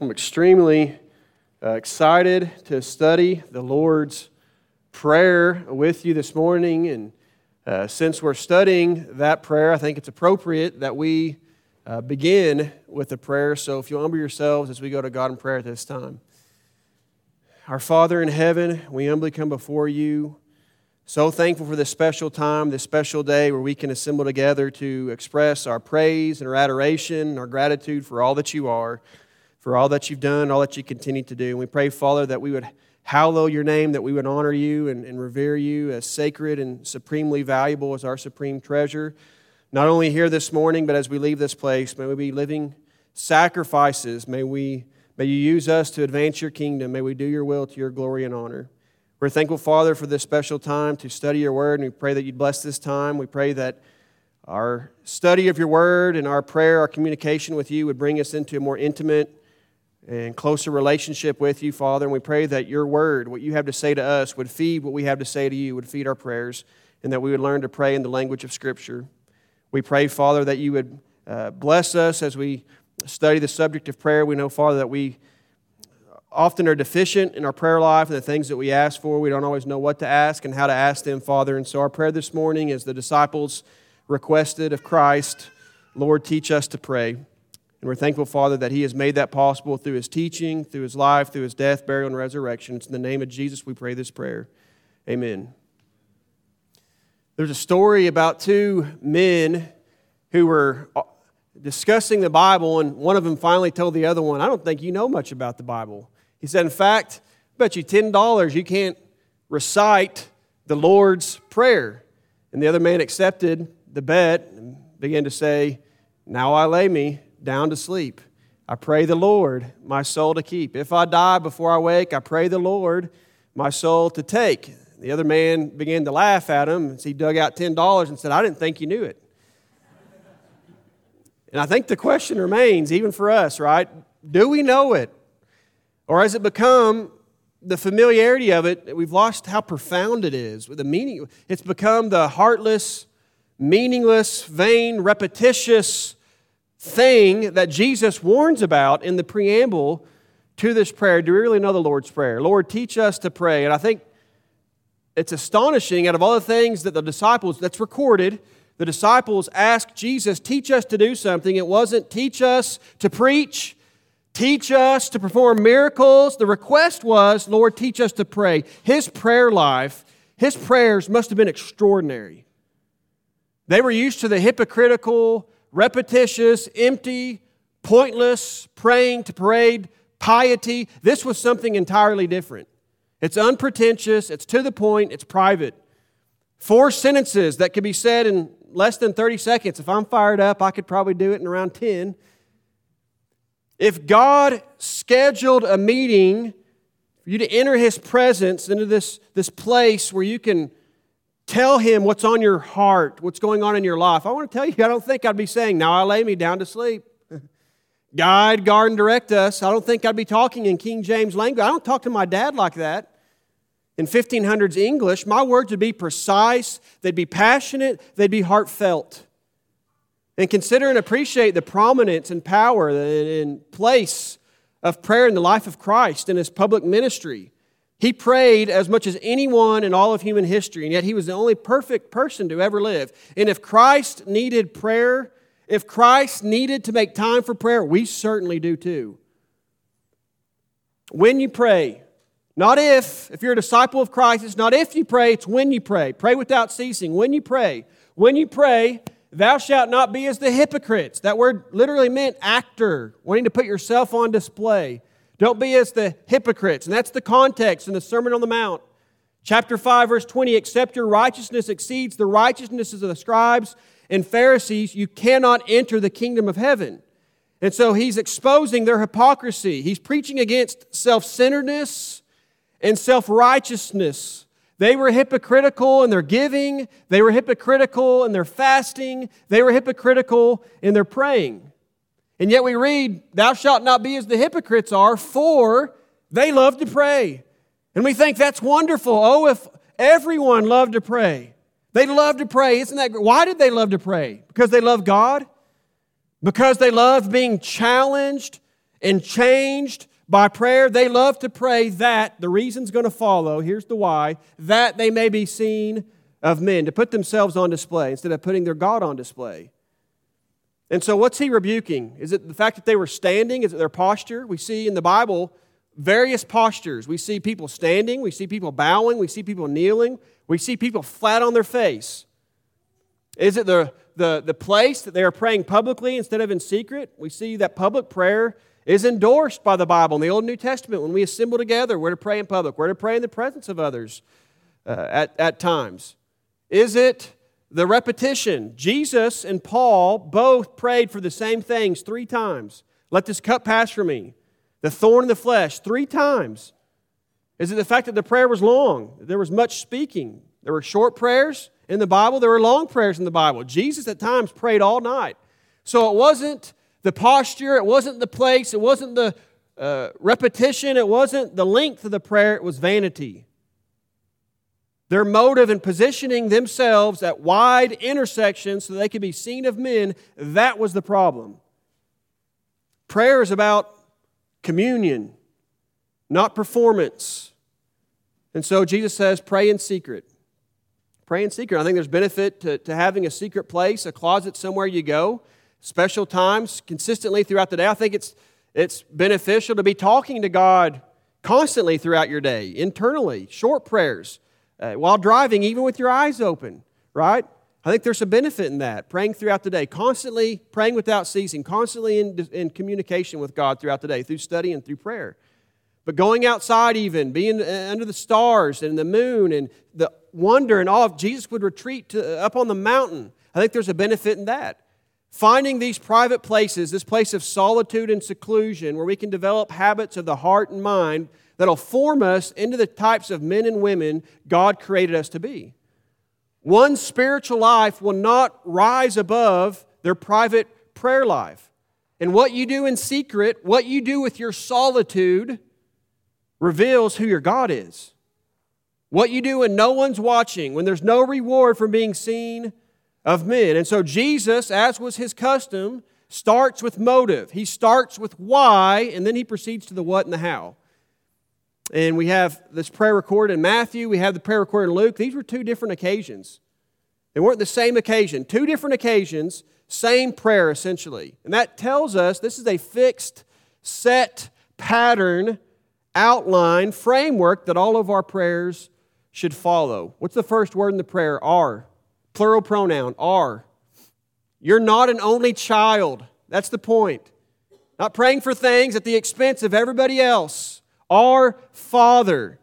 I'm extremely uh, excited to study the Lord's Prayer with you this morning. And uh, since we're studying that prayer, I think it's appropriate that we uh, begin with a prayer. So if you humble yourselves as we go to God in prayer at this time. Our Father in heaven, we humbly come before you. So thankful for this special time, this special day where we can assemble together to express our praise and our adoration, our gratitude for all that you are, for all that you've done, all that you continue to do. And we pray, Father, that we would hallow your name, that we would honor you and, and revere you as sacred and supremely valuable as our supreme treasure. Not only here this morning, but as we leave this place, may we be living sacrifices. May, we, may you use us to advance your kingdom. May we do your will to your glory and honor. We're thankful, Father, for this special time to study your word, and we pray that you'd bless this time. We pray that our study of your word and our prayer, our communication with you would bring us into a more intimate and closer relationship with you, Father. And we pray that your word, what you have to say to us, would feed what we have to say to you, would feed our prayers, and that we would learn to pray in the language of Scripture. We pray, Father, that you would uh, bless us as we study the subject of prayer. We know, Father, that we often are deficient in our prayer life and the things that we ask for. We don't always know what to ask and how to ask them, Father. And so our prayer this morning is the disciples requested of Christ, Lord, teach us to pray. And we're thankful, Father, that He has made that possible through His teaching, through His life, through His death, burial, and resurrection. It's in the name of Jesus we pray this prayer. Amen. There's a story about two men who were uh, discussing the Bible, and one of them finally told the other one, I don't think you know much about the Bible. He said, In fact, I bet you $10 you can't recite the Lord's Prayer. And the other man accepted the bet and began to say, Now I lay me down to sleep. I pray the Lord my soul to keep. If I die before I wake, I pray the Lord my soul to take. The other man began to laugh at him as he dug out $10 and said, I didn't think you knew it. And I think the question remains, even for us, right? Do we know it? Or has it become the familiarity of it, we've lost how profound it is, with the meaning. It's become the heartless, meaningless, vain, repetitious thing that Jesus warns about in the preamble to this prayer. Do we really know the Lord's Prayer? Lord, teach us to pray. And I think it's astonishing out of all the things that the disciples, that's recorded, the disciples asked Jesus, teach us to do something. It wasn't teach us to preach, Teach us to perform miracles. The request was, Lord, teach us to pray. His prayer life, his prayers must have been extraordinary. They were used to the hypocritical, repetitious, empty, pointless praying to parade piety. This was something entirely different. It's unpretentious, it's to the point, it's private. Four sentences that could be said in less than 30 seconds. If I'm fired up, I could probably do it in around 10. If God scheduled a meeting for you to enter His presence into this, this place where you can tell Him what's on your heart, what's going on in your life, I want to tell you, I don't think I'd be saying, Now I lay me down to sleep. Guide, guard, and direct us. I don't think I'd be talking in King James language. I don't talk to my dad like that. In 1500s English, my words would be precise, they'd be passionate, they'd be heartfelt. And consider and appreciate the prominence and power and place of prayer in the life of Christ in his public ministry. He prayed as much as anyone in all of human history, and yet he was the only perfect person to ever live. And if Christ needed prayer, if Christ needed to make time for prayer, we certainly do too. When you pray, not if, if you're a disciple of Christ, it's not if you pray, it's when you pray. Pray without ceasing. When you pray. When you pray, Thou shalt not be as the hypocrites. That word literally meant actor, wanting to put yourself on display. Don't be as the hypocrites. And that's the context in the Sermon on the Mount. Chapter 5, verse 20 Except your righteousness exceeds the righteousnesses of the scribes and Pharisees, you cannot enter the kingdom of heaven. And so he's exposing their hypocrisy. He's preaching against self centeredness and self righteousness. They were hypocritical in their giving, they were hypocritical in their fasting, they were hypocritical in their praying. And yet we read, Thou shalt not be as the hypocrites are, for they love to pray. And we think that's wonderful. Oh, if everyone loved to pray. They love to pray. Isn't that great? Why did they love to pray? Because they love God? Because they love being challenged and changed by prayer. They love to pray that the reason's going to follow. Here's the why that they may be seen of men, to put themselves on display instead of putting their God on display. And so, what's he rebuking? Is it the fact that they were standing? Is it their posture? We see in the Bible various postures. We see people standing, we see people bowing, we see people kneeling, we see people flat on their face. Is it the, the, the place that they are praying publicly instead of in secret? We see that public prayer is endorsed by the Bible in the Old and New Testament. When we assemble together, we're to pray in public, we're to pray in the presence of others uh, at, at times. Is it the repetition? Jesus and Paul both prayed for the same things three times. Let this cup pass from me. The thorn in the flesh, three times. Is it the fact that the prayer was long? There was much speaking. There were short prayers in the Bible, there were long prayers in the Bible. Jesus at times prayed all night. So it wasn't the posture, it wasn't the place, it wasn't the uh, repetition, it wasn't the length of the prayer, it was vanity. Their motive in positioning themselves at wide intersections so they could be seen of men, that was the problem. Prayer is about communion, not performance. And so Jesus says, pray in secret. Pray in secret. I think there's benefit to, to having a secret place, a closet somewhere you go, special times consistently throughout the day. I think it's, it's beneficial to be talking to God constantly throughout your day, internally, short prayers uh, while driving, even with your eyes open, right? I think there's a benefit in that. Praying throughout the day, constantly praying without ceasing, constantly in, in communication with God throughout the day, through study and through prayer. But going outside, even being uh, under the stars and the moon and the wonder and awe of Jesus would retreat to, uh, up on the mountain. I think there's a benefit in that. Finding these private places, this place of solitude and seclusion where we can develop habits of the heart and mind that'll form us into the types of men and women God created us to be. One's spiritual life will not rise above their private prayer life. And what you do in secret, what you do with your solitude, reveals who your God is. What you do when no one's watching, when there's no reward for being seen of men. And so Jesus, as was his custom, starts with motive. He starts with why, and then he proceeds to the what and the how. And we have this prayer recorded in Matthew, we have the prayer recorded in Luke. These were two different occasions. They weren't the same occasion. Two different occasions, same prayer essentially. And that tells us this is a fixed, set pattern, outline, framework that all of our prayers should follow. What's the first word in the prayer? Are. Plural pronoun, are. You're not an only child. That's the point. Not praying for things at the expense of everybody else. Our Father.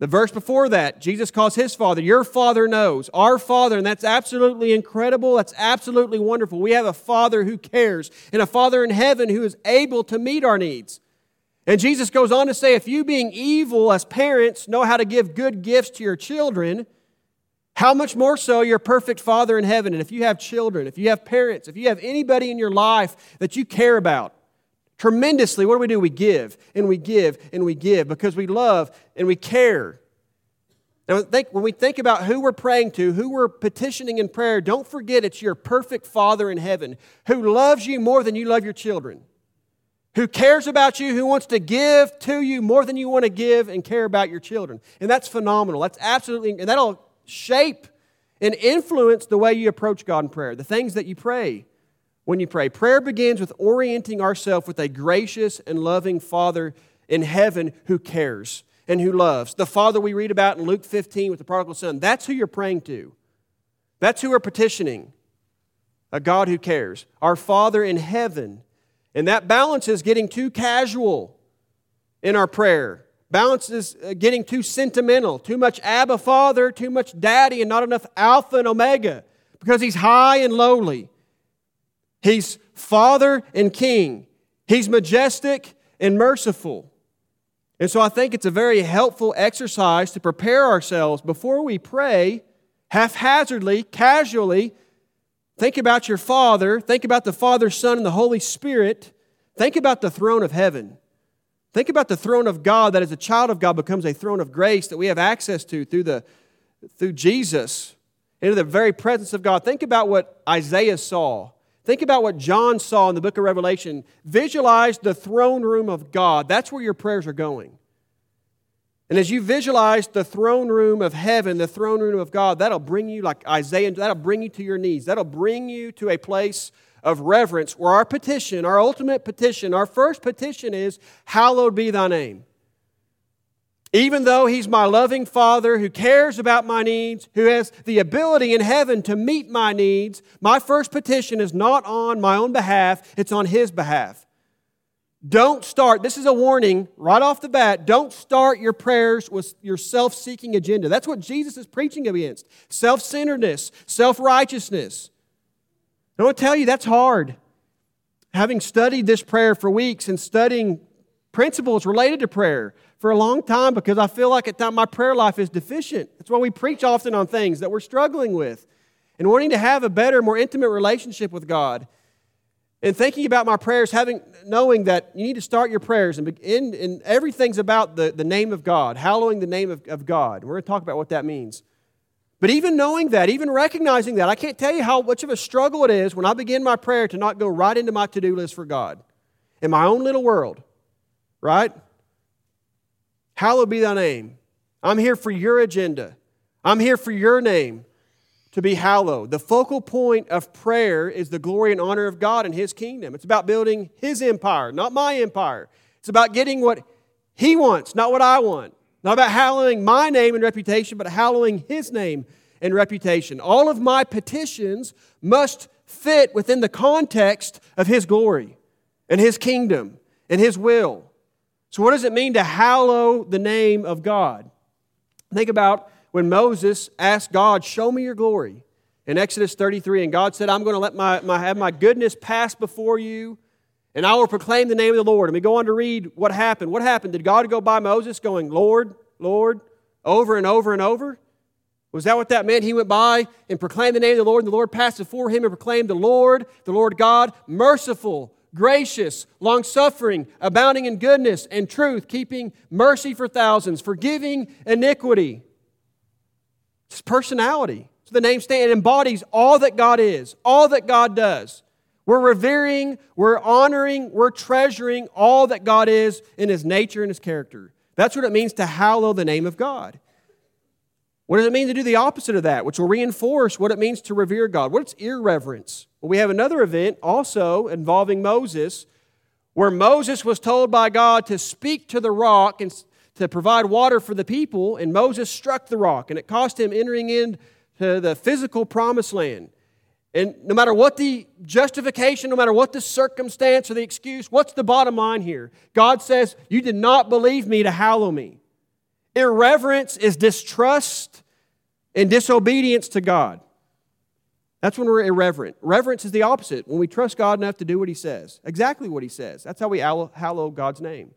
The verse before that, Jesus calls his Father, Your Father knows. Our Father, and that's absolutely incredible. That's absolutely wonderful. We have a Father who cares, and a Father in heaven who is able to meet our needs. And Jesus goes on to say, If you, being evil as parents, know how to give good gifts to your children, how much more so your perfect Father in heaven? And if you have children, if you have parents, if you have anybody in your life that you care about, tremendously, what do we do? We give and we give and we give because we love and we care. Now, when we think about who we're praying to, who we're petitioning in prayer, don't forget it's your perfect Father in heaven who loves you more than you love your children, who cares about you, who wants to give to you more than you want to give and care about your children. And that's phenomenal. That's absolutely, and that'll shape and influence the way you approach God in prayer, the things that you pray when you pray. Prayer begins with orienting ourselves with a gracious and loving Father in heaven who cares and who loves. The Father we read about in Luke 15 with the prodigal son, that's who you're praying to. That's who we're petitioning. A God who cares. Our Father in heaven. And that balance is getting too casual in our prayer. Balance is uh, getting too sentimental. Too much Abba Father, too much Daddy, and not enough Alpha and Omega because He's high and lowly. He's Father and King. He's majestic and merciful. And so I think it's a very helpful exercise to prepare ourselves before we pray haphazardly, casually. Think about your Father. Think about the Father, Son, and the Holy Spirit. Think about the throne of heaven. Think about the throne of God that as a child of God becomes a throne of grace that we have access to through, the, through Jesus into the very presence of God. Think about what Isaiah saw Think about what John saw in the book of Revelation. Visualize the throne room of God. That's where your prayers are going. And as you visualize the throne room of heaven, the throne room of God, that'll bring you, like Isaiah, that'll bring you to your knees. That'll bring you to a place of reverence where our petition, our ultimate petition, our first petition is, Hallowed be thy name. Even though He's my loving Father who cares about my needs, who has the ability in heaven to meet my needs, my first petition is not on my own behalf, it's on His behalf. Don't start, this is a warning right off the bat. Don't start your prayers with your self seeking agenda. That's what Jesus is preaching against self centeredness, self righteousness. I want to tell you that's hard. Having studied this prayer for weeks and studying principles related to prayer, for a long time because I feel like at times my prayer life is deficient. That's why we preach often on things that we're struggling with and wanting to have a better, more intimate relationship with God. And thinking about my prayers, having knowing that you need to start your prayers and begin, and everything's about the, the name of God, hallowing the name of, of God. We're going to talk about what that means. But even knowing that, even recognizing that, I can't tell you how much of a struggle it is when I begin my prayer to not go right into my to do list for God in my own little world, right? Hallowed be thy name. I'm here for your agenda. I'm here for your name to be hallowed. The focal point of prayer is the glory and honor of God and His kingdom. It's about building His empire, not my empire. It's about getting what He wants, not what I want. Not about hallowing my name and reputation, but hallowing His name and reputation. All of my petitions must fit within the context of His glory and His kingdom and His will. So, what does it mean to hallow the name of God? Think about when Moses asked God, Show me your glory in Exodus 33. And God said, I'm going to let my, my, have my goodness pass before you, and I will proclaim the name of the Lord. And we go on to read what happened. What happened? Did God go by Moses going, Lord, Lord, over and over and over? Was that what that meant? He went by and proclaimed the name of the Lord, and the Lord passed before him and proclaimed the Lord, the Lord God, merciful, gracious, long suffering, abounding in goodness and truth, keeping mercy for thousands, forgiving iniquity. It's personality. So the name stand embodies all that God is, all that God does. We're revering, we're honoring, we're treasuring all that God is in His nature and His character. That's what it means to hallow the name of God. What does it mean to do the opposite of that, which will reinforce what it means to revere God? What's irreverence? Well, we have another event also involving Moses, where Moses was told by God to speak to the rock and to provide water for the people, and Moses struck the rock, and it cost him entering into the physical promised land. And no matter what the justification, no matter what the circumstance or the excuse, what's the bottom line here? God says, You did not believe me to hallow me. Irreverence is distrust and disobedience to God. That's when we're irreverent. Reverence is the opposite, when we trust God enough to do what He says, exactly what He says. That's how we hallow God's name.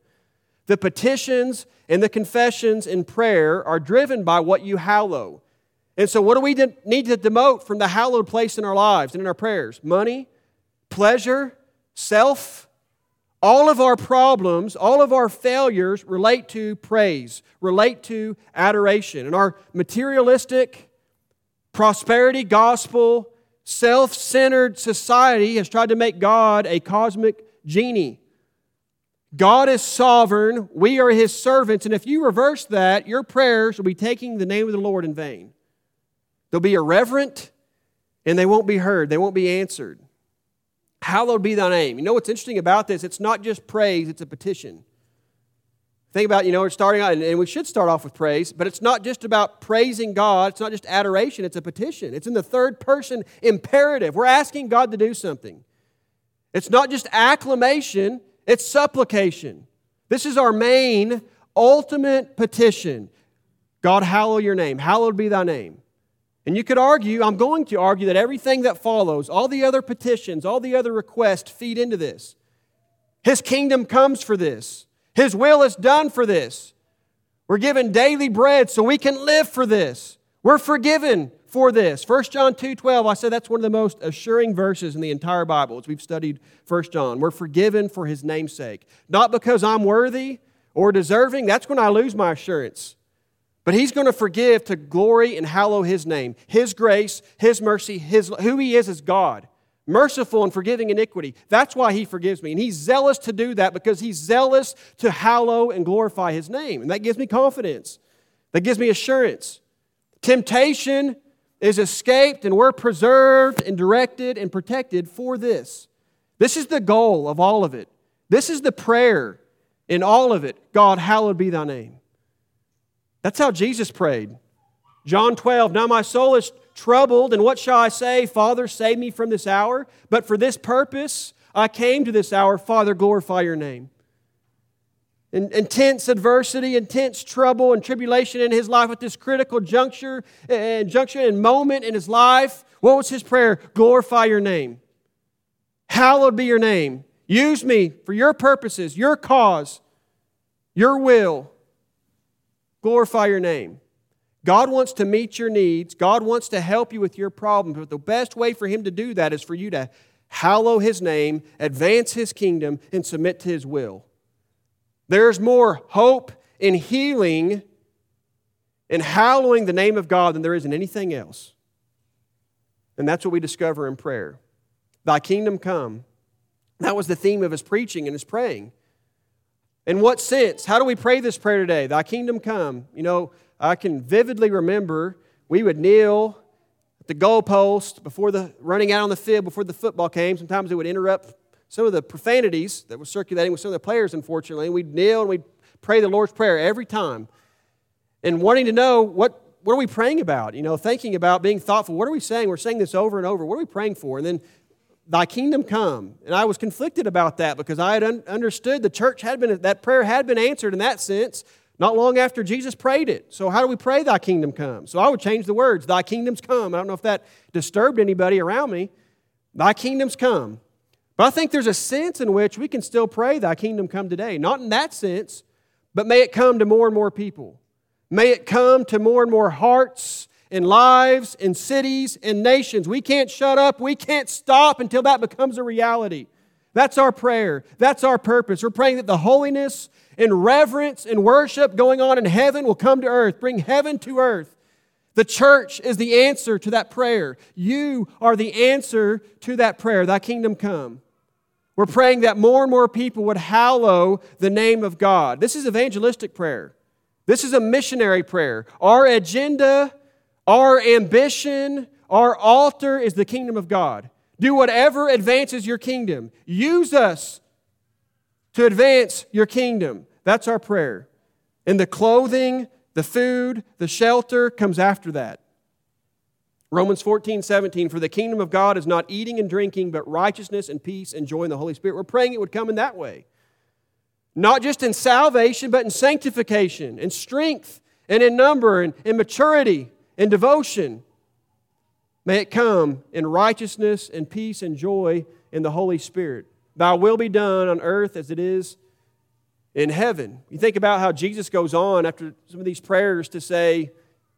The petitions and the confessions in prayer are driven by what you hallow. And so, what do we need to demote from the hallowed place in our lives and in our prayers? Money, pleasure, self, all of our problems, all of our failures relate to praise, relate to adoration. And our materialistic, prosperity gospel, self centered society has tried to make God a cosmic genie. God is sovereign, we are his servants, and if you reverse that, your prayers will be taking the name of the Lord in vain. They'll be irreverent and they won't be heard, they won't be answered. Hallowed be thy name. You know what's interesting about this? It's not just praise, it's a petition. Think about, you know, we're starting out, and we should start off with praise, but it's not just about praising God. It's not just adoration, it's a petition. It's in the third person imperative. We're asking God to do something. It's not just acclamation, it's supplication. This is our main, ultimate petition God, hallow your name. Hallowed be thy name. And you could argue, I'm going to argue, that everything that follows, all the other petitions, all the other requests feed into this. His kingdom comes for this, His will is done for this. We're given daily bread so we can live for this. We're forgiven for this. 1 John 2 12, I said that's one of the most assuring verses in the entire Bible as we've studied 1 John. We're forgiven for His namesake. Not because I'm worthy or deserving, that's when I lose my assurance. But he's going to forgive to glory and hallow his name, his grace, his mercy, his, who he is as God. Merciful and forgiving iniquity. That's why he forgives me. And he's zealous to do that because he's zealous to hallow and glorify his name. And that gives me confidence, that gives me assurance. Temptation is escaped, and we're preserved and directed and protected for this. This is the goal of all of it. This is the prayer in all of it God, hallowed be thy name. That's how Jesus prayed. John 12, now my soul is troubled, and what shall I say? Father, save me from this hour. But for this purpose I came to this hour. Father, glorify your name. In intense adversity, intense trouble, and tribulation in his life at this critical juncture and juncture and moment in his life, what was his prayer? Glorify your name. Hallowed be your name. Use me for your purposes, your cause, your will. Glorify your name. God wants to meet your needs. God wants to help you with your problems. But the best way for Him to do that is for you to hallow His name, advance His kingdom, and submit to His will. There's more hope in healing and hallowing the name of God than there is in anything else. And that's what we discover in prayer. Thy kingdom come. That was the theme of his preaching and his praying. In what sense? How do we pray this prayer today? Thy kingdom come. You know, I can vividly remember we would kneel at the goalpost before the running out on the field before the football came. Sometimes it would interrupt some of the profanities that were circulating with some of the players, unfortunately. And we'd kneel and we'd pray the Lord's Prayer every time. And wanting to know what, what are we praying about? You know, thinking about being thoughtful. What are we saying? We're saying this over and over. What are we praying for? And then, Thy kingdom come. And I was conflicted about that because I had un- understood the church had been, that prayer had been answered in that sense not long after Jesus prayed it. So, how do we pray, Thy kingdom come? So, I would change the words, Thy kingdom's come. I don't know if that disturbed anybody around me. Thy kingdom's come. But I think there's a sense in which we can still pray, Thy kingdom come today. Not in that sense, but may it come to more and more people. May it come to more and more hearts and lives in cities in nations. We can't shut up. We can't stop until that becomes a reality. That's our prayer. That's our purpose. We're praying that the holiness and reverence and worship going on in heaven will come to earth, bring heaven to earth. The church is the answer to that prayer. You are the answer to that prayer, thy kingdom come. We're praying that more and more people would hallow the name of God. This is evangelistic prayer. This is a missionary prayer. Our agenda, our ambition, our altar is the kingdom of God. Do whatever advances your kingdom. Use us to advance your kingdom. That's our prayer. And the clothing, the food, the shelter comes after that. Romans 14, 17, for the kingdom of God is not eating and drinking, but righteousness and peace and joy in the Holy Spirit. We're praying it would come in that way. Not just in salvation, but in sanctification, in strength, and in number, and in maturity, and devotion. May it come in righteousness and peace and joy in the Holy Spirit. Thy will be done on earth as it is in heaven. You think about how Jesus goes on after some of these prayers to say,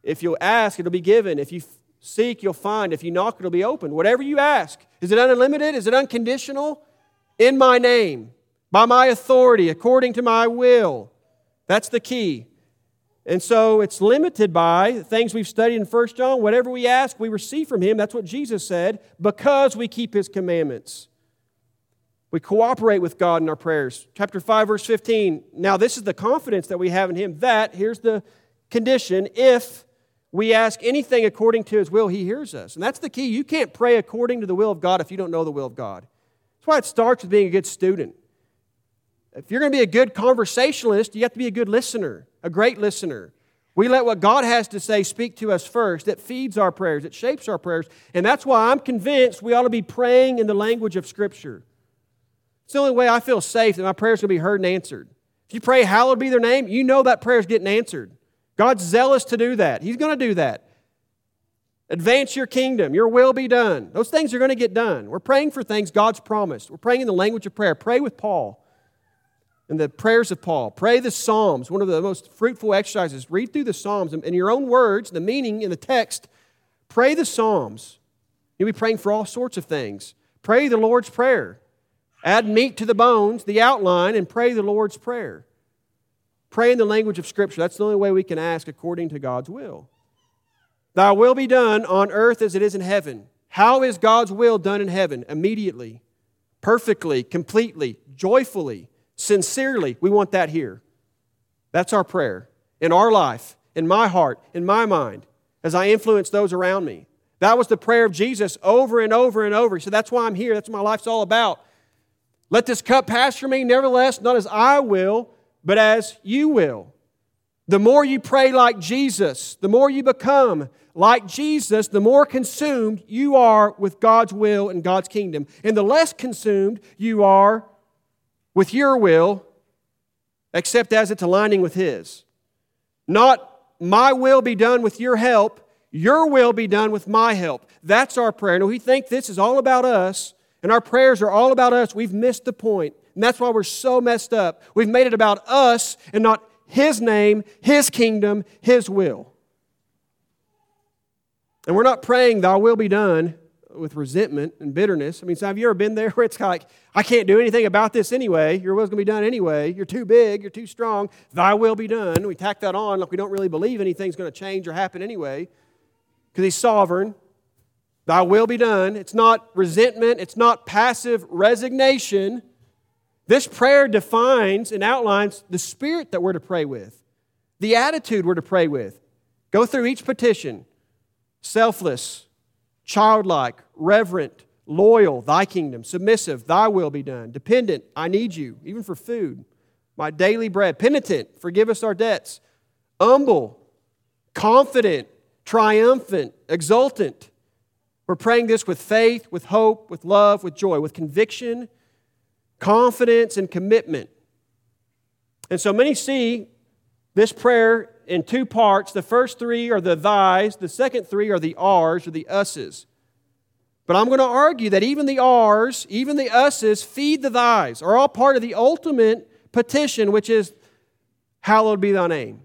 if you'll ask, it'll be given. If you seek, you'll find. If you knock, it'll be open. Whatever you ask. Is it unlimited? Is it unconditional? In my name, by my authority, according to my will. That's the key. And so it's limited by things we've studied in 1 John. Whatever we ask, we receive from him. That's what Jesus said, because we keep his commandments. We cooperate with God in our prayers. Chapter 5, verse 15. Now, this is the confidence that we have in Him that, here's the condition, if we ask anything according to His will, He hears us. And that's the key. You can't pray according to the will of God if you don't know the will of God. That's why it starts with being a good student. If you're going to be a good conversationalist, you have to be a good listener, a great listener. We let what God has to say speak to us first. It feeds our prayers, it shapes our prayers. And that's why I'm convinced we ought to be praying in the language of Scripture. It's the only way I feel safe that my prayer's going to be heard and answered. If you pray, hallowed be their name, you know that prayer is getting answered. God's zealous to do that. He's going to do that. Advance your kingdom. Your will be done. Those things are going to get done. We're praying for things God's promised. We're praying in the language of prayer. Pray with Paul and the prayers of Paul. Pray the Psalms, one of the most fruitful exercises. Read through the Psalms in your own words, the meaning in the text. Pray the Psalms. You'll be praying for all sorts of things. Pray the Lord's Prayer. Add meat to the bones, the outline, and pray the Lord's Prayer. Pray in the language of Scripture. That's the only way we can ask according to God's will. Thy will be done on earth as it is in heaven. How is God's will done in heaven? Immediately, perfectly, completely, joyfully, sincerely. We want that here. That's our prayer in our life, in my heart, in my mind, as I influence those around me. That was the prayer of Jesus over and over and over. He said, That's why I'm here. That's what my life's all about. Let this cup pass from me, nevertheless, not as I will, but as you will. The more you pray like Jesus, the more you become like Jesus, the more consumed you are with God's will and God's kingdom. And the less consumed you are with your will, except as it's aligning with His. Not my will be done with your help, your will be done with my help. That's our prayer. And we think this is all about us and our prayers are all about us, we've missed the. And that's why we're so messed up. We've made it about us and not His name, His kingdom, His will. And we're not praying, Thy will be done with resentment and bitterness. I mean, so have you ever been there where it's like, I can't do anything about this anyway. Your will's going to be done anyway. You're too big. You're too strong. Thy will be done. We tack that on like we don't really believe anything's going to change or happen anyway because He's sovereign. Thy will be done. It's not resentment, it's not passive resignation. This prayer defines and outlines the spirit that we're to pray with, the attitude we're to pray with. Go through each petition selfless, childlike, reverent, loyal, thy kingdom, submissive, thy will be done, dependent, I need you, even for food, my daily bread, penitent, forgive us our debts, humble, confident, triumphant, exultant. We're praying this with faith, with hope, with love, with joy, with conviction, confidence, and commitment. And so many see this prayer in two parts. The first three are the thys, the second three are the ours or the us's. But I'm going to argue that even the ours, even the us's, feed the thys, are all part of the ultimate petition, which is, Hallowed be thy name.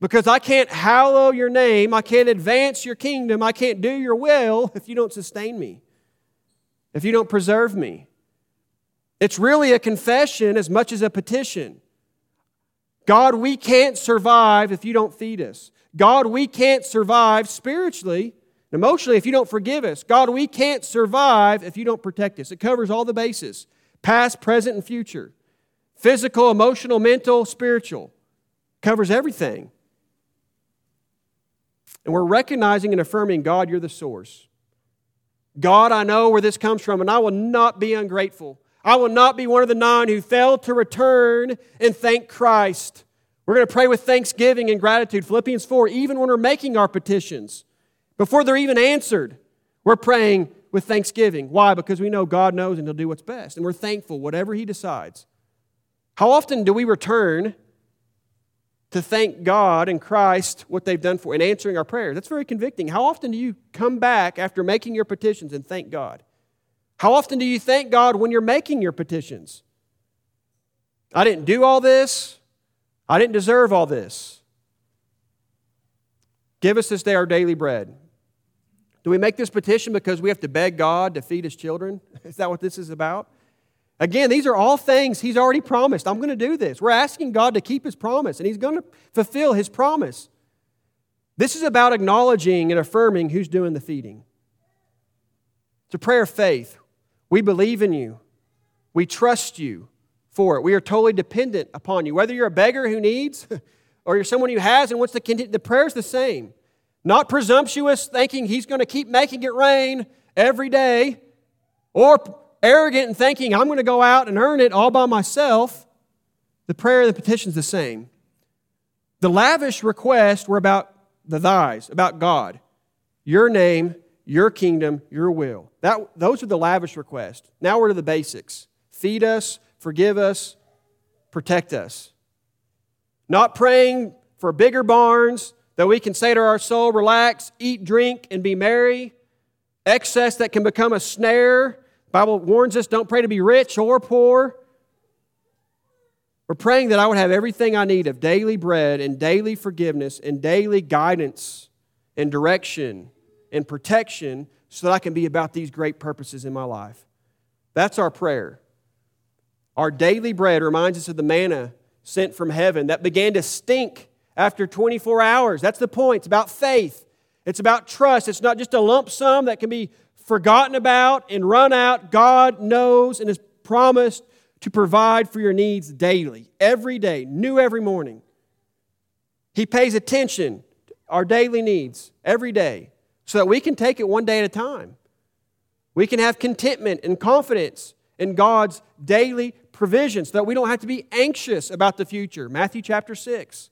Because I can't hallow your name, I can't advance your kingdom, I can't do your will if you don't sustain me, if you don't preserve me. It's really a confession as much as a petition. God, we can't survive if you don't feed us. God, we can't survive spiritually, and emotionally, if you don't forgive us. God, we can't survive if you don't protect us. It covers all the bases past, present, and future physical, emotional, mental, spiritual. Covers everything. And we're recognizing and affirming God, you're the source. God, I know where this comes from, and I will not be ungrateful. I will not be one of the nine who failed to return and thank Christ. We're going to pray with thanksgiving and gratitude. Philippians 4, even when we're making our petitions, before they're even answered, we're praying with thanksgiving. Why? Because we know God knows and He'll do what's best. And we're thankful, whatever He decides. How often do we return to thank God and Christ what they've done for in answering our prayers? That's very convicting. How often do you come back after making your petitions and thank God? How often do you thank God when you're making your petitions? I didn't do all this. I didn't deserve all this. Give us this day our daily bread. Do we make this petition because we have to beg God to feed his children? Is that what this is about? Again, these are all things he's already promised. I'm going to do this. We're asking God to keep his promise, and he's going to fulfill his promise. This is about acknowledging and affirming who's doing the feeding. It's a prayer of faith. We believe in you. We trust you for it. We are totally dependent upon you. Whether you're a beggar who needs or you're someone who has and wants to continue, the prayer's the same. Not presumptuous, thinking he's going to keep making it rain every day, or arrogant and thinking I'm going to go out and earn it all by myself. The prayer and the petition's the same. The lavish requests were about the thys, about God. Your name, your kingdom, your will. That, those are the lavish requests. Now we're to the basics feed us, forgive us, protect us. Not praying for bigger barns that we can say to our soul, relax, eat, drink, and be merry. Excess that can become a snare. Bible warns us don't pray to be rich or poor. We're praying that I would have everything I need of daily bread and daily forgiveness and daily guidance and direction and protection so that I can be about these great purposes in my life. That's our prayer. Our daily bread reminds us of the manna sent from heaven that began to stink after 24 hours. That's the point. It's about faith, it's about trust. It's not just a lump sum that can be forgotten about and run out, God knows and has promised to provide for your needs daily, every day, new every morning. He pays attention to our daily needs every day so that we can take it one day at a time. We can have contentment and confidence in God's daily provision so that we don't have to be anxious about the future. Matthew chapter 6.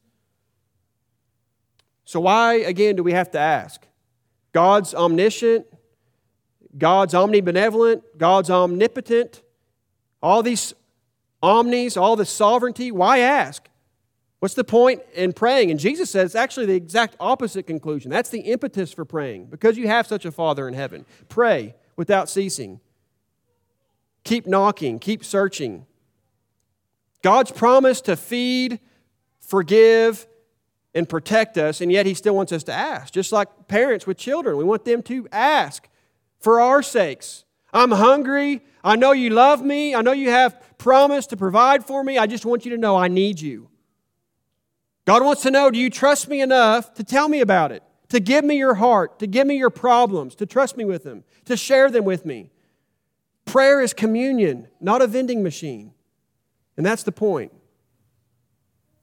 So, why, again, do we have to ask? God's omniscient, God's omnibenevolent, God's omnipotent, all these omnis, all the sovereignty. Why ask? What's the point in praying? And Jesus says it's actually the exact opposite conclusion. That's the impetus for praying. Because you have such a Father in heaven, pray without ceasing. Keep knocking, keep searching. God's promise to feed, forgive, and protect us, and yet He still wants us to ask. Just like parents with children, we want them to ask for our sakes. I'm hungry. I know you love me. I know you have promised to provide for me. I just want you to know I need you. God wants to know do you trust me enough to tell me about it, to give me your heart, to give me your problems, to trust me with them, to share them with me? Prayer is communion, not a vending machine. And that's the point.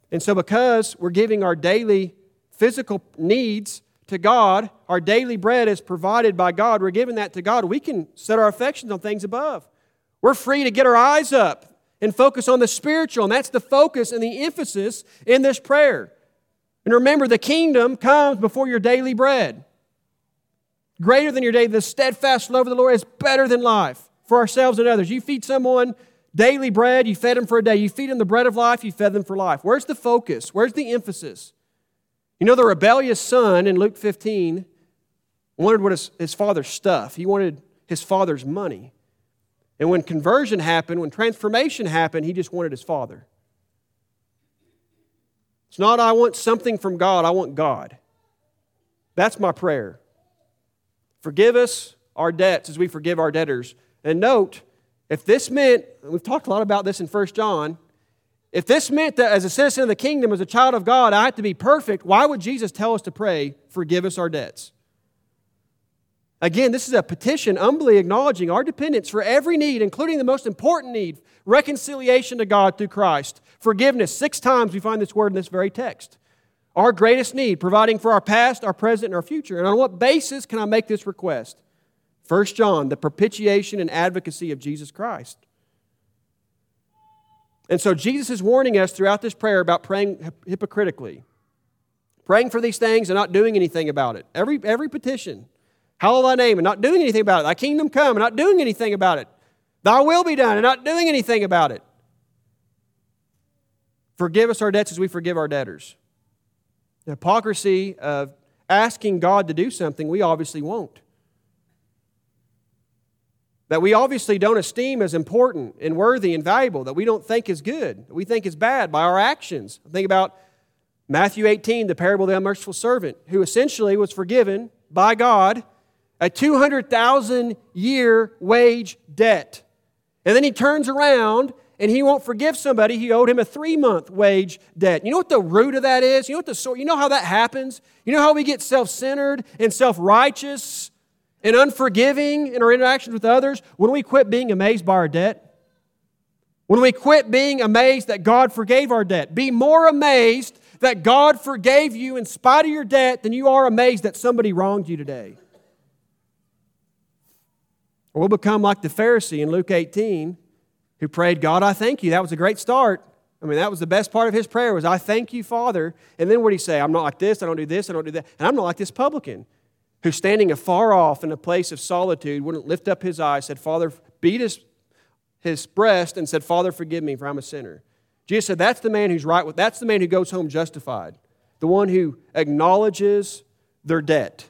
And so, because we're giving our daily physical needs to God, our daily bread is provided by God, we're giving that to God, we can set our affections on things above. We're free to get our eyes up and focus on the spiritual, and that's the focus and the emphasis in this prayer. And remember, the kingdom comes before your daily bread. Greater than your day, the steadfast love of the Lord is better than life for ourselves and others. You feed someone daily bread, you fed them for a day. You feed them the bread of life, you fed them for life. Where's the focus? Where's the emphasis? You know, the rebellious son in Luke 15 wanted what his, his father's stuff, he wanted his father's money. And when conversion happened, when transformation happened, he just wanted his father. It's not, I want something from God, I want God. That's my prayer. Forgive us our debts as we forgive our debtors. And note, if this meant, we've talked a lot about this in 1 John, if this meant that as a citizen of the kingdom, as a child of God, I had to be perfect, why would Jesus tell us to pray, forgive us our debts? Again, this is a petition humbly acknowledging our dependence for every need, including the most important need reconciliation to God through Christ. Forgiveness. Six times we find this word in this very text. Our greatest need, providing for our past, our present, and our future. And on what basis can I make this request? 1 John, the propitiation and advocacy of Jesus Christ. And so Jesus is warning us throughout this prayer about praying hypocritically, praying for these things and not doing anything about it. Every, every petition. Hallowed thy name and not doing anything about it. Thy kingdom come and not doing anything about it. Thy will be done and not doing anything about it. Forgive us our debts as we forgive our debtors. The hypocrisy of asking God to do something we obviously won't. That we obviously don't esteem as important and worthy and valuable, that we don't think is good, that we think is bad by our actions. Think about Matthew 18, the parable of the unmerciful servant, who essentially was forgiven by God a 200,000 year wage debt. And then he turns around and he won't forgive somebody he owed him a three month wage debt. You know what the root of that is? You know what the sort? You know how that happens? You know how we get self centered and self righteous and unforgiving in our interactions with others when we quit being amazed by our debt? When we quit being amazed that God forgave our debt. Be more amazed that God forgave you in spite of your debt than you are amazed that somebody wronged you today. Or we'll become like the Pharisee in Luke 18 who prayed, God, I thank you. That was a great start. I mean, that was the best part of his prayer was, I thank you, Father. And then what did he say? I'm not like this, I don't do this, I don't do that. And I'm not like this publican who standing afar off in a place of solitude wouldn't lift up his eyes, said, Father, beat his, his breast and said, Father, forgive me for I'm a sinner. Jesus said, that's the man who's right with, that's the man who goes home justified. The one who acknowledges their debt.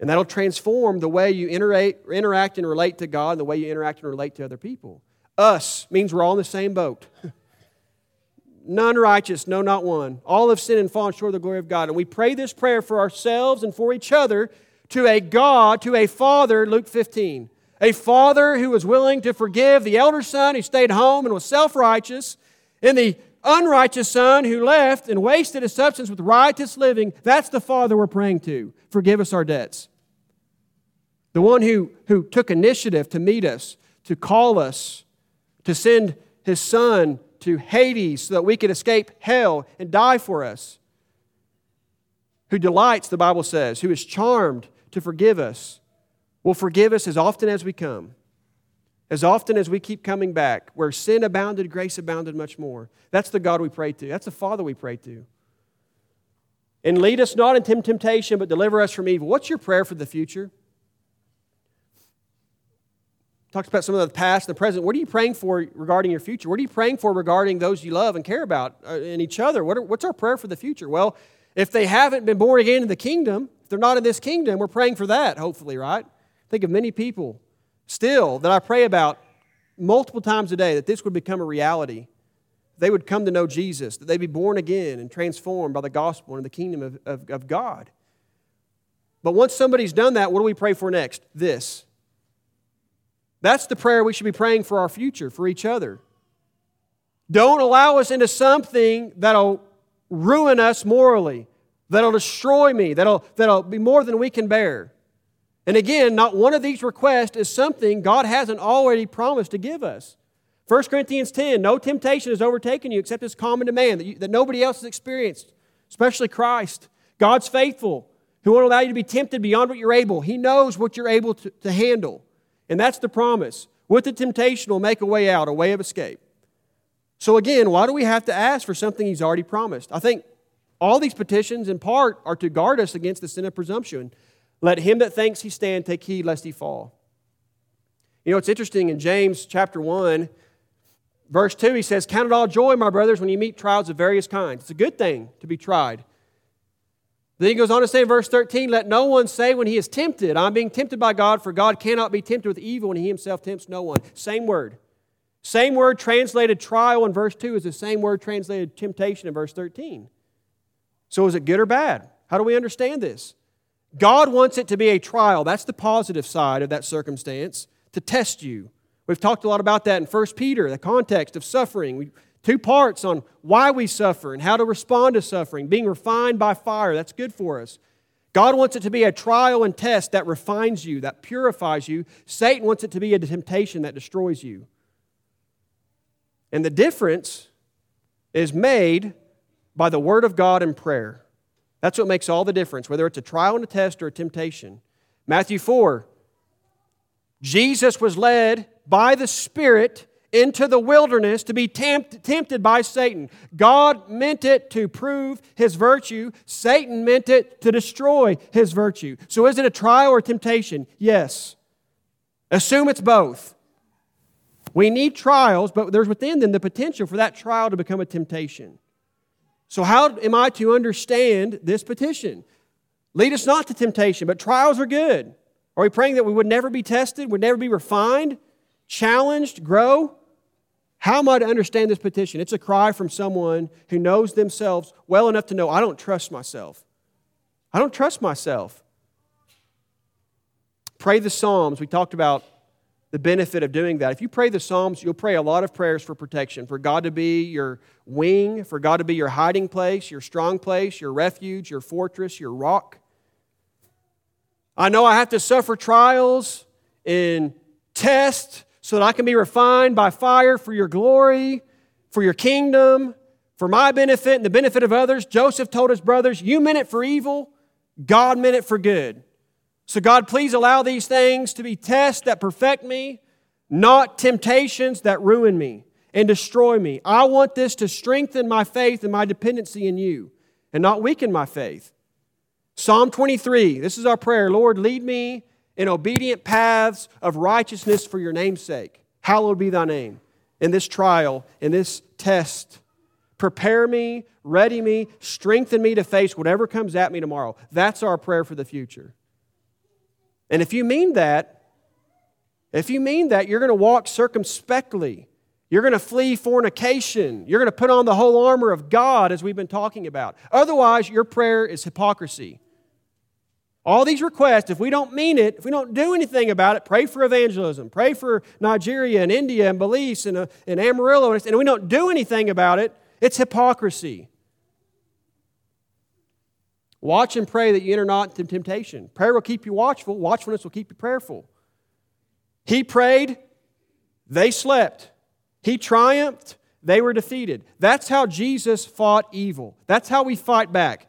And that'll transform the way you interact, and relate to God and the way you interact and relate to other people. Us means we're all in the same boat. None righteous, no, not one. All have sinned and fallen short of the glory of God. And we pray this prayer for ourselves and for each other to a God, to a Father, Luke 15. A Father who was willing to forgive the elder son who stayed home and was self righteous, and the unrighteous son who left and wasted his substance with riotous living. That's the Father we're praying to. Forgive us our debts. the one who, who took initiative to meet us, to call us, to send his son to Hades so that we could escape hell and die for us, who delights, the Bible says, who is charmed to forgive us, will forgive us as often as we come. As often as we keep coming back, where sin abounded, grace abounded much more. That's the God we pray to. That's the Father we pray to. And lead us not into temptation, but deliver us from evil. What's your prayer for the future? Talks about some of the past and the present. What are you praying for regarding your future? What are you praying for regarding those you love and care about uh, and each other? What are, what's our prayer for the future? Well, if they haven't been born again in the kingdom, if they're not in this kingdom, we're praying for that, hopefully, right? Think of many people still that I pray about multiple times a day that this would become a reality. They would come to know Jesus, that they'd be born again and transformed by the gospel and the kingdom of, of, of God. But once somebody's done that, what do we pray for next? This that's the prayer we should be praying for our future, for each other. Don't allow us into something that'll ruin us morally, that'll destroy me, that'll, that'll be more than we can bear. And again, not one of these requests is something God hasn't already promised to give us. 1 Corinthians 10 No temptation has overtaken you except as common to man that, you, that nobody else has experienced, especially Christ. God's faithful, who won't allow you to be tempted beyond what you're able. He knows what you're able to, to handle. And that's the promise. With the temptation will make a way out, a way of escape. So again, why do we have to ask for something he's already promised? I think all these petitions, in part, are to guard us against the sin of presumption. Let him that thinks he stand take heed lest he fall. You know, it's interesting in James chapter 1, verse 2, he says, Count it all joy, my brothers, when you meet trials of various kinds. It's a good thing to be tried. Then he goes on to say in verse 13, Let no one say when he is tempted, I'm being tempted by God, for God cannot be tempted with evil when he himself tempts no one. Same word. Same word translated trial in verse 2 is the same word translated temptation in verse 13. So is it good or bad? How do we understand this? God wants it to be a trial. That's the positive side of that circumstance, to test you. We've talked a lot about that in 1 Peter, the context of suffering. We Two parts on why we suffer and how to respond to suffering, being refined by fire. That's good for us. God wants it to be a trial and test that refines you, that purifies you. Satan wants it to be a temptation that destroys you. And the difference is made by the Word of God and prayer. That's what makes all the difference, whether it's a trial and a test or a temptation. Matthew 4 Jesus was led by the Spirit into the wilderness to be tempt, tempted by Satan. God meant it to prove his virtue, Satan meant it to destroy his virtue. So, is it a trial or a temptation? Yes. Assume it's both. We need trials, but there's within them the potential for that trial to become a temptation. So, how am I to understand this petition? Lead us not to temptation, but trials are good. Are we praying that we would never be tested, would never be refined, challenged, grow? How am I to understand this petition? It's a cry from someone who knows themselves well enough to know I don't trust myself. I don't trust myself. Pray the Psalms. We talked about the benefit of doing that. If you pray the Psalms, you'll pray a lot of prayers for protection, for God to be your wing, for God to be your hiding place, your strong place, your refuge, your fortress, your rock. I know I have to suffer trials and tests so that I can be refined by fire for your glory, for your kingdom, for my benefit and the benefit of others. Joseph told his brothers, You meant it for evil, God meant it for good. So, God, please allow these things to be tests that perfect me, not temptations that ruin me and destroy me. I want this to strengthen my faith and my dependency in you and not weaken my faith. Psalm 23, this is our prayer Lord, lead me in obedient paths of righteousness for your name's sake. Hallowed be thy name. In this trial, in this test, prepare me, ready me, strengthen me to face whatever comes at me tomorrow. That's our prayer for the future. And if you mean that, if you mean that, you're going to walk circumspectly. You're going to flee fornication. You're going to put on the whole armor of God, as we've been talking about. Otherwise, your prayer is hypocrisy. All these requests, if we don't mean it, if we don't do anything about it, pray for evangelism, pray for Nigeria and India and Belize and, uh, and Amarillo, and we don't do anything about it, it's hypocrisy. Watch and pray that you enter not into temptation. Prayer will keep you watchful, watchfulness will keep you prayerful. He prayed, they slept. He triumphed, they were defeated. That's how Jesus fought evil. That's how we fight back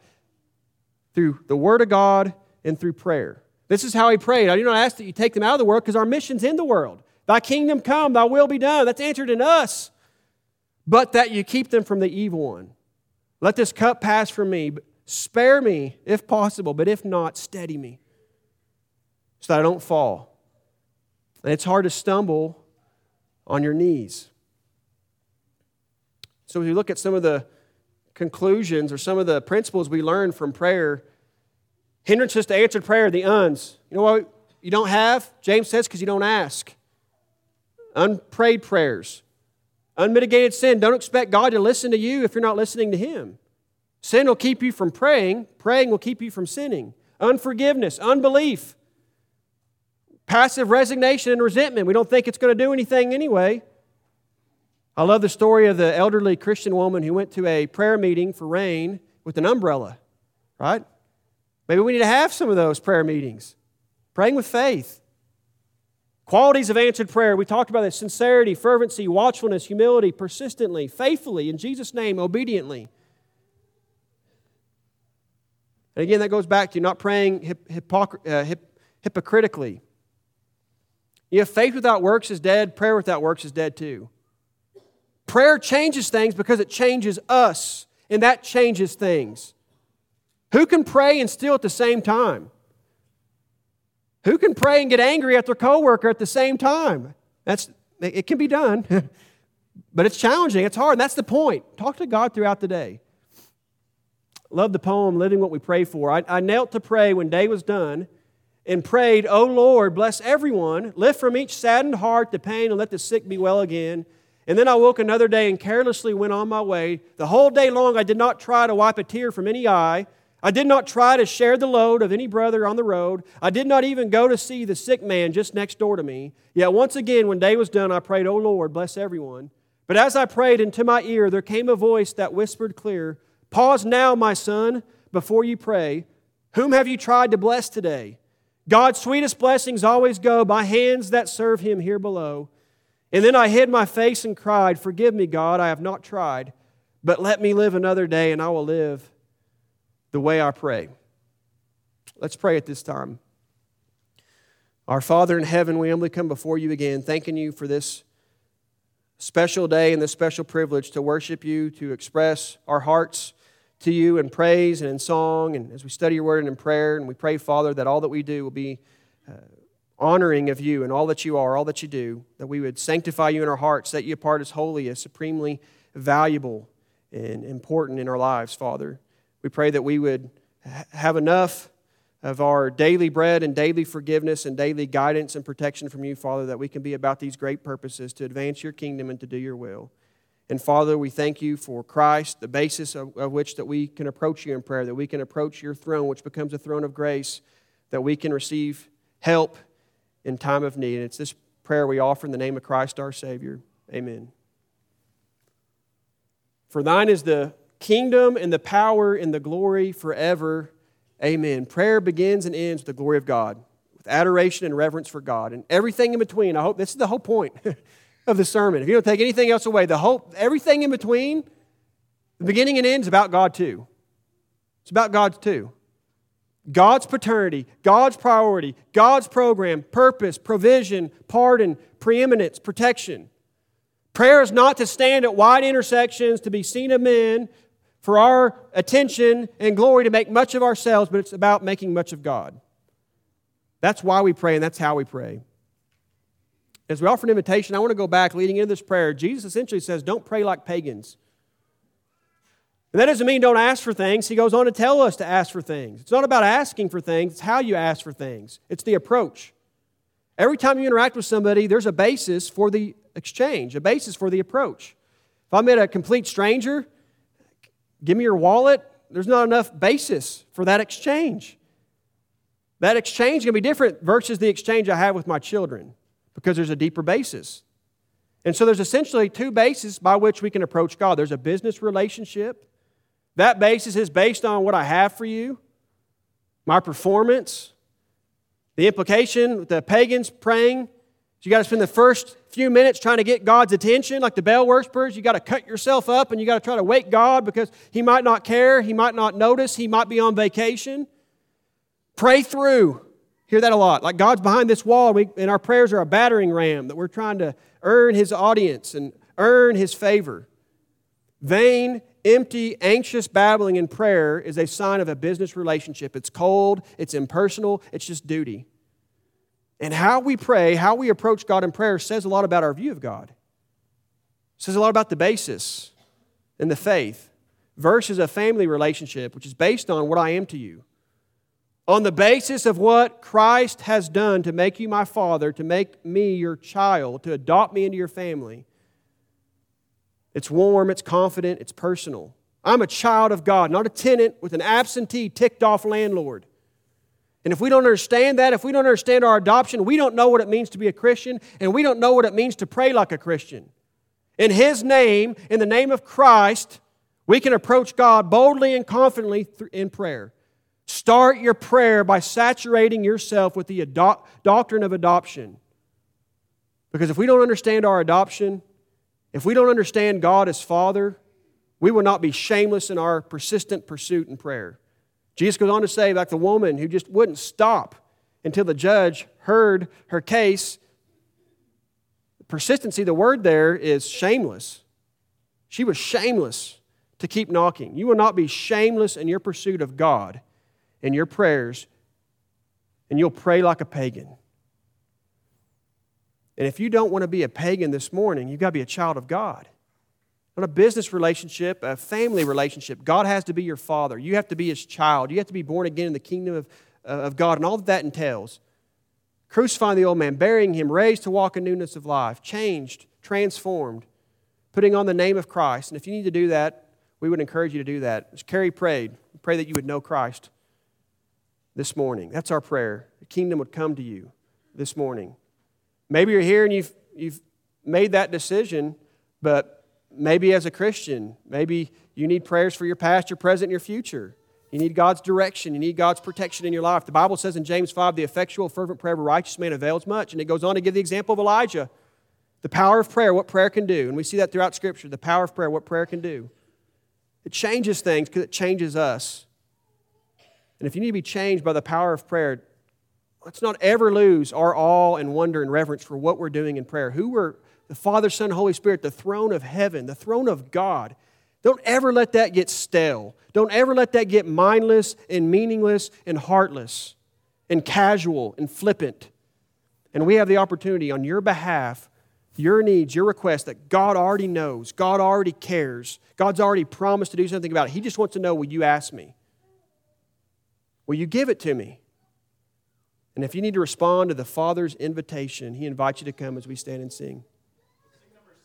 through the Word of God and through prayer. This is how he prayed. I do not ask that you take them out of the world because our mission's in the world. Thy kingdom come, thy will be done. That's answered in us. But that you keep them from the evil one. Let this cup pass from me. Spare me, if possible, but if not, steady me so that I don't fall. And it's hard to stumble on your knees. So, as we look at some of the conclusions or some of the principles we learn from prayer, hindrances to answered prayer, the uns. You know what you don't have? James says, because you don't ask. Unprayed prayers, unmitigated sin. Don't expect God to listen to you if you're not listening to Him. Sin will keep you from praying, praying will keep you from sinning. Unforgiveness, unbelief, passive resignation and resentment. We don't think it's going to do anything anyway. I love the story of the elderly Christian woman who went to a prayer meeting for rain with an umbrella, right? Maybe we need to have some of those prayer meetings. Praying with faith. Qualities of answered prayer. We talked about this sincerity, fervency, watchfulness, humility, persistently, faithfully, in Jesus' name, obediently. And again, that goes back to not praying hypocr- uh, hip, hypocritically. Have faith without works is dead, prayer without works is dead too. Prayer changes things because it changes us, and that changes things. Who can pray and steal at the same time? Who can pray and get angry at their coworker at the same time? That's it can be done. but it's challenging, it's hard, and that's the point. Talk to God throughout the day. Love the poem, Living What We Pray For. I, I knelt to pray when day was done and prayed, O Lord, bless everyone, lift from each saddened heart the pain, and let the sick be well again. And then I woke another day and carelessly went on my way. The whole day long I did not try to wipe a tear from any eye. I did not try to share the load of any brother on the road. I did not even go to see the sick man just next door to me. Yet once again, when day was done, I prayed, O Lord, bless everyone. But as I prayed, into my ear there came a voice that whispered clear, Pause now, my son, before you pray. Whom have you tried to bless today? God's sweetest blessings always go by hands that serve him here below. And then I hid my face and cried, Forgive me, God, I have not tried, but let me live another day, and I will live the way I pray. Let's pray at this time. Our Father in heaven, we humbly come before you again, thanking you for this special day and this special privilege to worship you, to express our hearts to you in praise and in song, and as we study your word and in prayer. And we pray, Father, that all that we do will be uh, honoring of you and all that you are, all that you do, that we would sanctify you in our hearts, set you apart as holy, as supremely valuable and important in our lives, Father. We pray that we would have enough of our daily bread and daily forgiveness and daily guidance and protection from you, Father, that we can be about these great purposes to advance your kingdom and to do your will. And Father, we thank you for Christ, the basis of, of, which that we can approach you in prayer, that we can approach your throne, which becomes a throne of grace, that we can receive help in time of need. And it's this prayer we offer in the name of Christ our Savior. Amen. For thine is the kingdom and the power and the glory forever. Amen. Prayer begins and ends with the glory of God, with adoration and reverence for God, and everything in between. I hope this is the whole point of the sermon. If you don't take anything else away, the whole everything in between, the beginning and end is about God too. It's about God too. God's paternity, God's priority, God's program, purpose, provision, pardon, preeminence, protection. Prayer is not to stand at wide intersections to be seen of men for our attention and glory to make much of ourselves, but it's about making much of God. That's why we pray, and that's how we pray. As we offer an invitation, I want to go back leading into this prayer. Jesus essentially says, Don't pray like pagans. And that doesn't mean don't ask for things. He goes on to tell us to ask for things. It's not about asking for things, it's how you ask for things, it's the approach. Every time you interact with somebody, there's a basis for the exchange, a basis for the approach. If I met a complete stranger, give me your wallet, there's not enough basis for that exchange. That exchange is going to be different versus the exchange I have with my children because there's a deeper basis. And so there's essentially two bases by which we can approach God. There's a business relationship. That basis is based on what I have for you, my performance. The implication with the pagans praying you got to spend the first few minutes trying to get God's attention, like the Baal worshippers. You got to cut yourself up and you got to try to wake God because He might not care, He might not notice, He might be on vacation. Pray through. Hear that a lot. Like God's behind this wall, we, and our prayers are a battering ram that we're trying to earn His audience and earn His favor. Vain, empty, anxious babbling in prayer is a sign of a business relationship. It's cold, it's impersonal, it's just duty. And how we pray, how we approach God in prayer says a lot about our view of God. It says a lot about the basis and the faith versus a family relationship, which is based on what I am to you. On the basis of what Christ has done to make you my father, to make me your child, to adopt me into your family, it's warm, it's confident, it's personal. I'm a child of God, not a tenant with an absentee, ticked off landlord. And if we don't understand that, if we don't understand our adoption, we don't know what it means to be a Christian, and we don't know what it means to pray like a Christian. In His name, in the name of Christ, we can approach God boldly and confidently in prayer. Start your prayer by saturating yourself with the doctrine of adoption. Because if we don't understand our adoption, if we don't understand God as Father, we will not be shameless in our persistent pursuit in prayer. Jesus goes on to say, like the woman who just wouldn't stop until the judge heard her case. Persistency, the word there is shameless. She was shameless to keep knocking. You will not be shameless in your pursuit of God in your prayers, and you'll pray like a pagan. And if you don't want to be a pagan this morning, you've got to be a child of God. Not a business relationship, a family relationship. God has to be your father. You have to be his child. You have to be born again in the kingdom of, uh, of God and all that that entails. Crucifying the old man, burying him, raised to walk in newness of life, changed, transformed, putting on the name of Christ. And if you need to do that, we would encourage you to do that. As Carrie prayed, pray that you would know Christ this morning. That's our prayer. The kingdom would come to you this morning. Maybe you're here and you've, you've made that decision, but maybe as a Christian, maybe you need prayers for your past, your present, your future. You need God's direction. You need God's protection in your life. The Bible says in James 5, the effectual, fervent prayer of a righteous man avails much. And it goes on to give the example of Elijah. The power of prayer, what prayer can do. And we see that throughout Scripture. The power of prayer, what prayer can do. It changes things because it changes us. And if you need to be changed by the power of prayer, let's not ever lose our awe and wonder and reverence for what we're doing in prayer. Who we're, the Father, Son, Holy Spirit, the throne of heaven, the throne of God. Don't ever let that get stale. Don't ever let that get mindless and meaningless and heartless and casual and flippant. And we have the opportunity on your behalf, your needs, your requests that God already knows, God already cares, God's already promised to do something about it. He just wants to know will you ask me? Will you give it to me? And if you need to respond to the Father's invitation, He invites you to come as we stand and sing.